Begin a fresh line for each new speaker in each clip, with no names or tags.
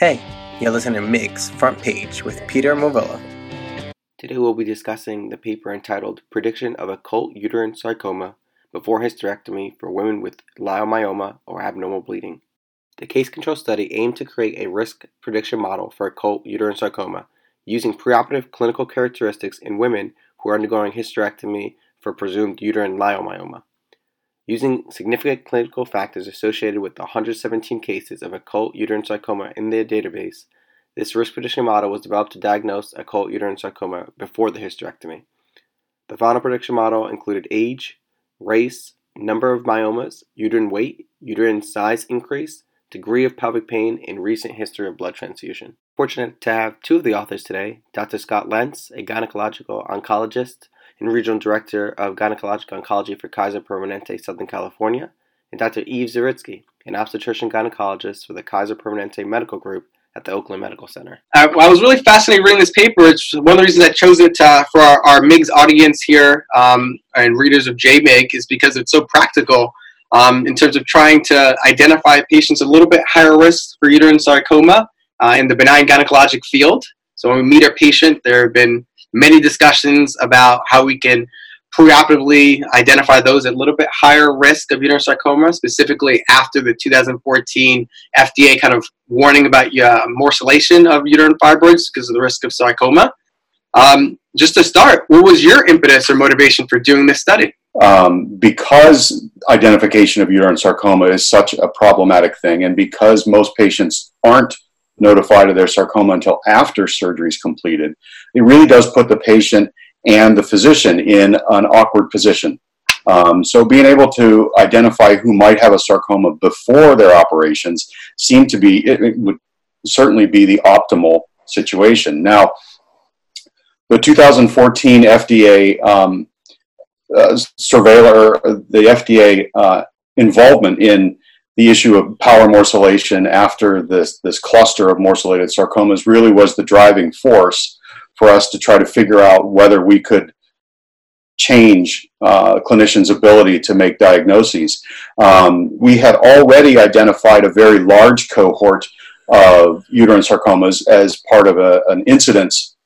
Hey, you're listening to MIGS Front Page with Peter Movilla.
Today we'll be discussing the paper entitled Prediction of Occult Uterine Sarcoma Before Hysterectomy for Women with Leiomyoma or Abnormal Bleeding. The case control study aimed to create a risk prediction model for occult uterine sarcoma using preoperative clinical characteristics in women who are undergoing hysterectomy for presumed uterine leiomyoma. Using significant clinical factors associated with the 117 cases of occult uterine sarcoma in their database, this risk prediction model was developed to diagnose occult uterine sarcoma before the hysterectomy. The final prediction model included age, race, number of myomas, uterine weight, uterine size increase, degree of pelvic pain, and recent history of blood transfusion. Fortunate to have two of the authors today Dr. Scott Lentz, a gynecological oncologist and Regional Director of Gynecologic Oncology for Kaiser Permanente Southern California, and Dr. Eve Zaritsky, an obstetrician gynecologist for the Kaiser Permanente Medical Group at the Oakland Medical Center.
Uh, well, I was really fascinated reading this paper. It's one of the reasons I chose it uh, for our, our, MIGS audience here um, and readers of JMIG is because it's so practical um, in terms of trying to identify patients a little bit higher risk for uterine sarcoma uh, in the benign gynecologic field. So when we meet a patient, there have been many discussions about how we can preoperatively identify those at a little bit higher risk of uterine sarcoma, specifically after the 2014 FDA kind of warning about uh, morcellation of uterine fibroids because of the risk of sarcoma. Um, just to start, what was your impetus or motivation for doing this study?
Um, because identification of uterine sarcoma is such a problematic thing, and because most patients aren't notified of their sarcoma until after surgery is completed, it really does put the patient and the physician in an awkward position. Um, so being able to identify who might have a sarcoma before their operations seemed to be, it, it would certainly be the optimal situation. Now, the 2014 FDA um, uh, the FDA uh, involvement in the issue of power morcellation after this, this cluster of morcellated sarcomas really was the driving force for us to try to figure out whether we could change uh, clinicians' ability to make diagnoses. Um, we had already identified a very large cohort of uterine sarcomas as part of a, an incidence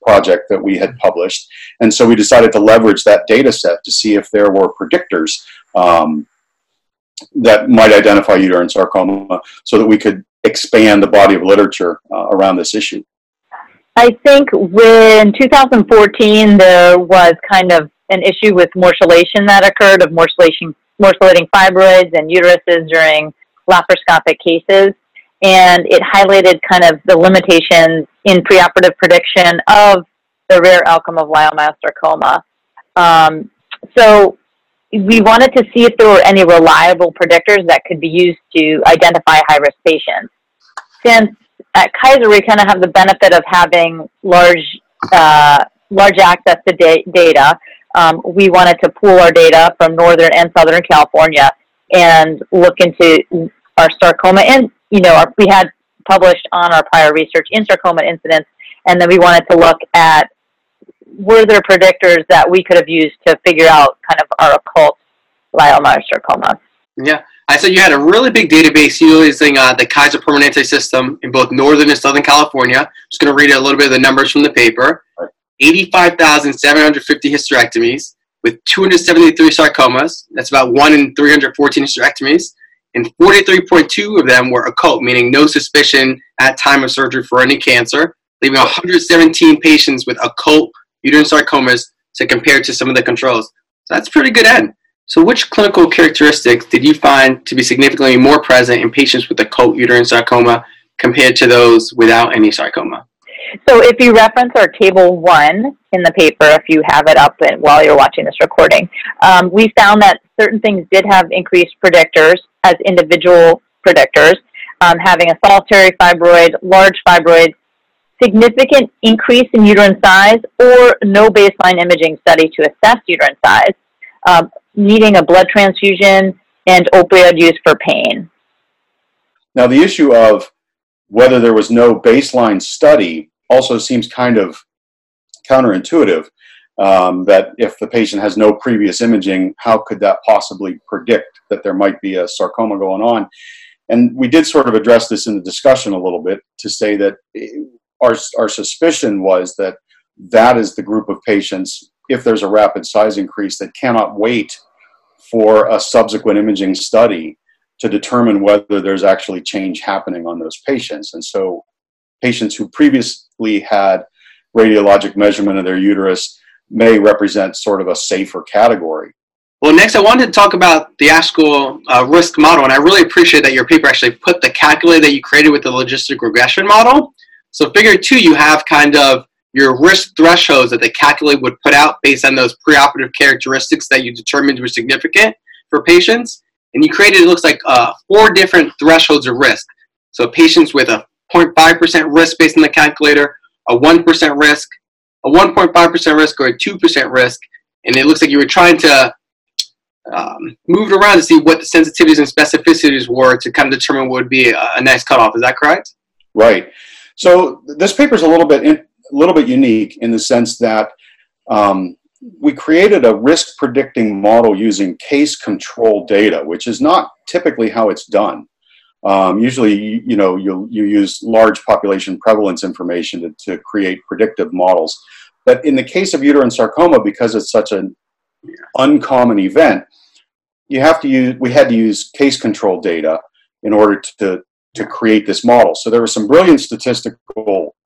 project that we had published. And so we decided to leverage that data set to see if there were predictors um, that might identify uterine sarcoma so that we could expand the body of literature uh, around this issue?
I think when 2014 there was kind of an issue with morcellation that occurred of morcellating fibroids and uteruses during laparoscopic cases, and it highlighted kind of the limitations in preoperative prediction of the rare outcome of leiomyosarcoma. Um, so we wanted to see if there were any reliable predictors that could be used to identify high risk patients. Since at Kaiser we kind of have the benefit of having large uh, large access to da- data, um, we wanted to pool our data from Northern and Southern California and look into our sarcoma and you know our, we had published on our prior research in sarcoma incidence, and then we wanted to look at were there predictors that we could have used to figure out kind of our occult leiomyosarcoma?
Yeah, I said you had a really big database utilizing uh, the Kaiser Permanente system in both Northern and Southern California. I'm just going to read a little bit of the numbers from the paper. 85,750 hysterectomies with 273 sarcomas. That's about 1 in 314 hysterectomies. And 43.2 of them were occult, meaning no suspicion at time of surgery for any cancer, leaving 117 patients with occult uterine sarcomas to compare to some of the controls. So that's pretty good end. So which clinical characteristics did you find to be significantly more present in patients with occult uterine sarcoma compared to those without any sarcoma?
So if you reference our table one in the paper, if you have it up while you're watching this recording, um, we found that certain things did have increased predictors as individual predictors, um, having a solitary fibroid, large fibroids, significant increase in uterine size or no baseline imaging study to assess uterine size, um, needing a blood transfusion, and opioid use for pain.
Now, the issue of whether there was no baseline study also seems kind of counterintuitive. Um, that if the patient has no previous imaging, how could that possibly predict that there might be a sarcoma going on? And we did sort of address this in the discussion a little bit to say that our, our suspicion was that that is the group of patients, if there's a rapid size increase, that cannot wait for a subsequent imaging study to determine whether there's actually change happening on those patients. And so, patients who previously had radiologic measurement of their uterus may represent sort of a safer category.
Well, next, I wanted to talk about the ASCO uh, risk model, and I really appreciate that your paper actually put the calculator that you created with the logistic regression model. So, figure two, you have kind of your risk thresholds that the calculator would put out based on those preoperative characteristics that you determined were significant for patients. And you created, it looks like, uh, four different thresholds of risk. So, patients with a 0.5% risk based on the calculator, a 1% risk, a 1.5% risk, or a 2% risk. And it looks like you were trying to um, move it around to see what the sensitivities and specificities were to kind of determine what would be a, a nice cutoff. Is that correct?
Right. So this paper is a little bit in, a little bit unique in the sense that um, we created a risk predicting model using case control data, which is not typically how it's done. Um, usually, you, you, know, you, you use large population prevalence information to, to create predictive models. But in the case of uterine sarcoma, because it's such an uncommon event, you have to use, we had to use case control data in order to, to create this model. So there was some brilliant statistical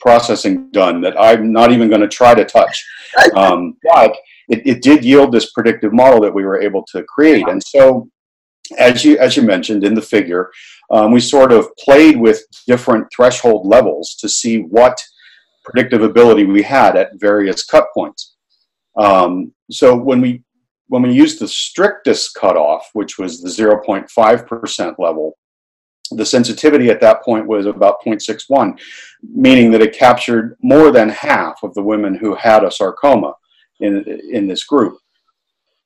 processing done that I'm not even going to try to touch. Um, but it, it did yield this predictive model that we were able to create. And so, as you as you mentioned in the figure, um, we sort of played with different threshold levels to see what predictive ability we had at various cut points. Um, so when we when we used the strictest cutoff, which was the 0.5% level, the sensitivity at that point was about 0.61, meaning that it captured more than half of the women who had a sarcoma in, in this group.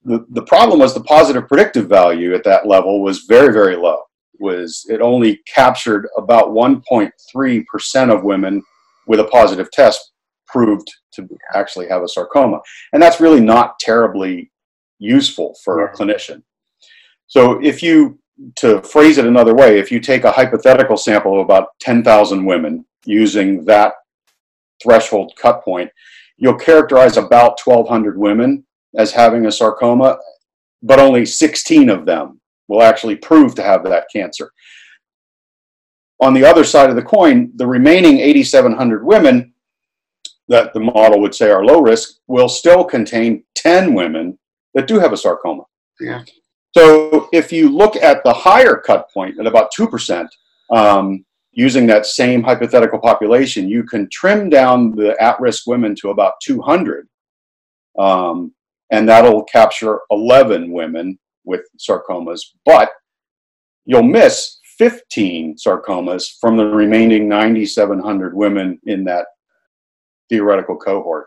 The, the problem was the positive predictive value at that level was very, very low. Was it only captured about 1.3% of women with a positive test proved to actually have a sarcoma. And that's really not terribly useful for a clinician. So if you, to phrase it another way, if you take a hypothetical sample of about 10,000 women using that threshold cut point, you'll characterize about 1,200 women as having a sarcoma, but only 16 of them will actually prove to have that cancer. On the other side of the coin, the remaining 8,700 women that the model would say are low risk will still contain 10 women that do have a sarcoma.
Yeah.
So if you look at the higher cut point at about 2%, um, using that same hypothetical population, you can trim down the at risk women to about 200. Um, and that'll capture 11 women with sarcomas. But you'll miss 15 sarcomas from the remaining 9,700 women in that theoretical cohort.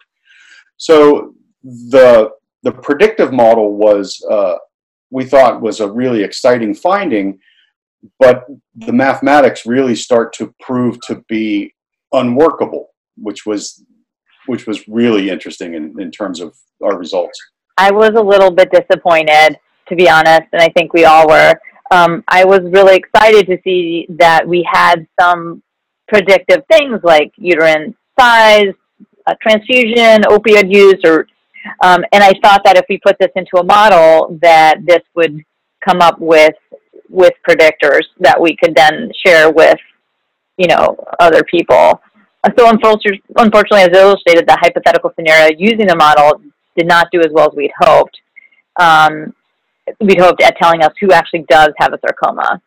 So the the predictive model was uh, we thought was a really exciting finding, but the mathematics really start to prove to be unworkable, which was which was really interesting in, in terms of our results.
I was a little bit disappointed, to be honest, and I think we all were. Um, I was really excited to see that we had some predictive things like uterine size, uh, transfusion, opioid use, or um, and I thought that if we put this into a model, that this would come up with with predictors that we could then share with, you know, other people. So unfortunately, as illustrated, the hypothetical scenario using the model did not do as well as we'd hoped. Um, we'd hoped at telling us who actually does have a sarcoma.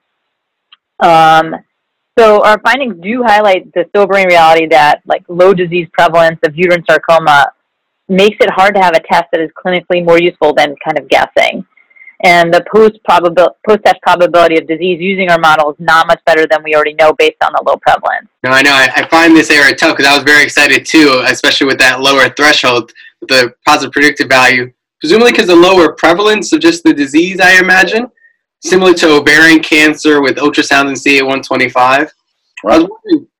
Um, so our findings do highlight the sobering reality that like low disease prevalence of uterine sarcoma makes it hard to have a test that is clinically more useful than kind of guessing. And the post post test probability of disease using our model is not much better than we already know based on the low prevalence.
No, I know. I, I find this area tough because I was very excited too, especially with that lower threshold, the positive predictive value. Presumably because the lower prevalence of just the disease, I imagine similar to ovarian cancer with ultrasound and CA125. Right.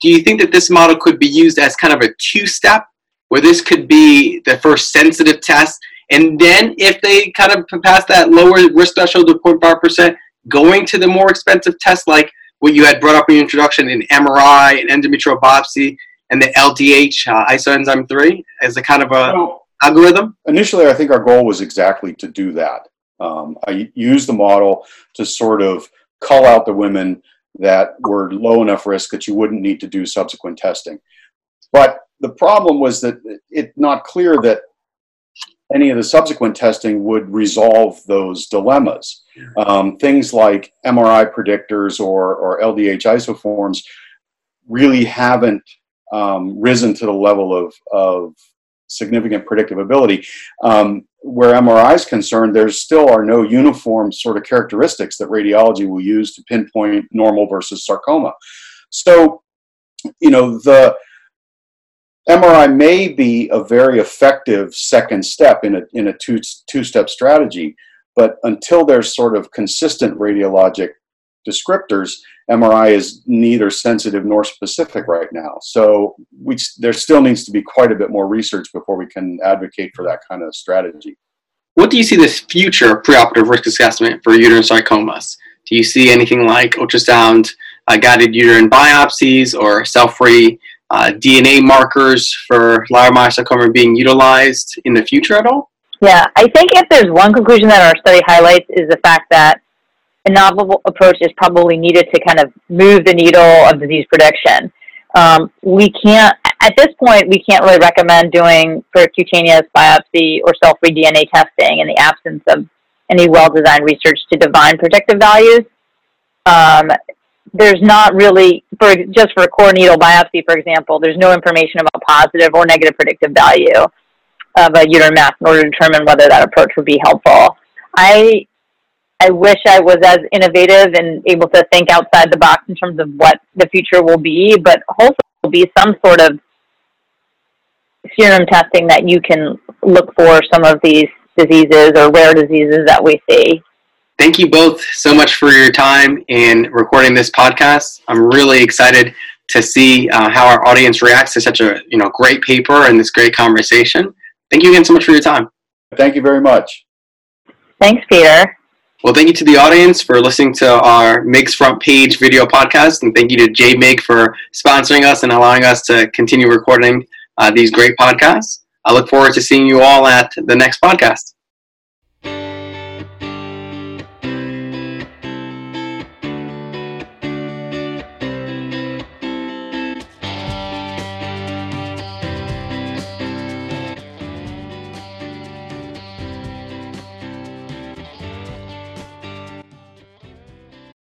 do you think that this model could be used as kind of a two-step, where this could be the first sensitive test, and then if they kind of pass that lower risk threshold of 0.5%, going to the more expensive tests like what you had brought up in your introduction in MRI and endometrial biopsy and the LDH uh, isoenzyme 3 as a kind of a
So,
algorithm?
initially, I think our goal was exactly to do that. Um, I used the model to sort of cull out the women that were low enough risk that you wouldn't need to do subsequent testing. But the problem was that it's not clear that any of the subsequent testing would resolve those dilemmas. Um, things like MRI predictors or, or LDH isoforms really haven't um, risen to the level of, of significant predictive ability. Um, where MRI is concerned, there still are no uniform sort of characteristics that radiology will use to pinpoint normal versus sarcoma. So, you know, the MRI may be a very effective second step in a, in a two, two-step strategy, but until there's sort of consistent radiologic descriptors, MRI is neither sensitive nor specific right now. So we, there still needs to be quite a bit more research before we can advocate for that kind of strategy.
What do you see this future preoperative risk assessment for uterine sarcomas? Do you see anything like ultrasound uh, guided uterine biopsies or cell-free uh, DNA markers for leiomyosarcoma being utilized in the future at all?
Yeah, I think if there's one conclusion that our study highlights is the fact that a novel approach is probably needed to kind of move the needle of disease prediction. Um, we can't, at this point, we can't really recommend doing percutaneous biopsy or cell-free DNA testing in the absence of any well-designed research to divine predictive values. Um, there's not really, for just for a core needle biopsy, for example, there's no information about positive or negative predictive value of a uterine mass in order to determine whether that approach would be helpful. I I wish I was as innovative and able to think outside the box in terms of what the future will be, but hopefully will be some sort of serum testing that you can look for some of these diseases or rare diseases that we see.
Thank you both so much for your time in recording this podcast. I'm really excited to see uh, how our audience reacts to such a you know great paper and this great conversation. Thank you again so much for your time.
Thank you very much.
Thanks, Peter.
Well, thank you to the audience for listening to our MIGS Front Page video podcast, and thank you to JMIG for sponsoring us and allowing us to continue recording uh, these great podcasts. I look forward to seeing you all at the next podcast.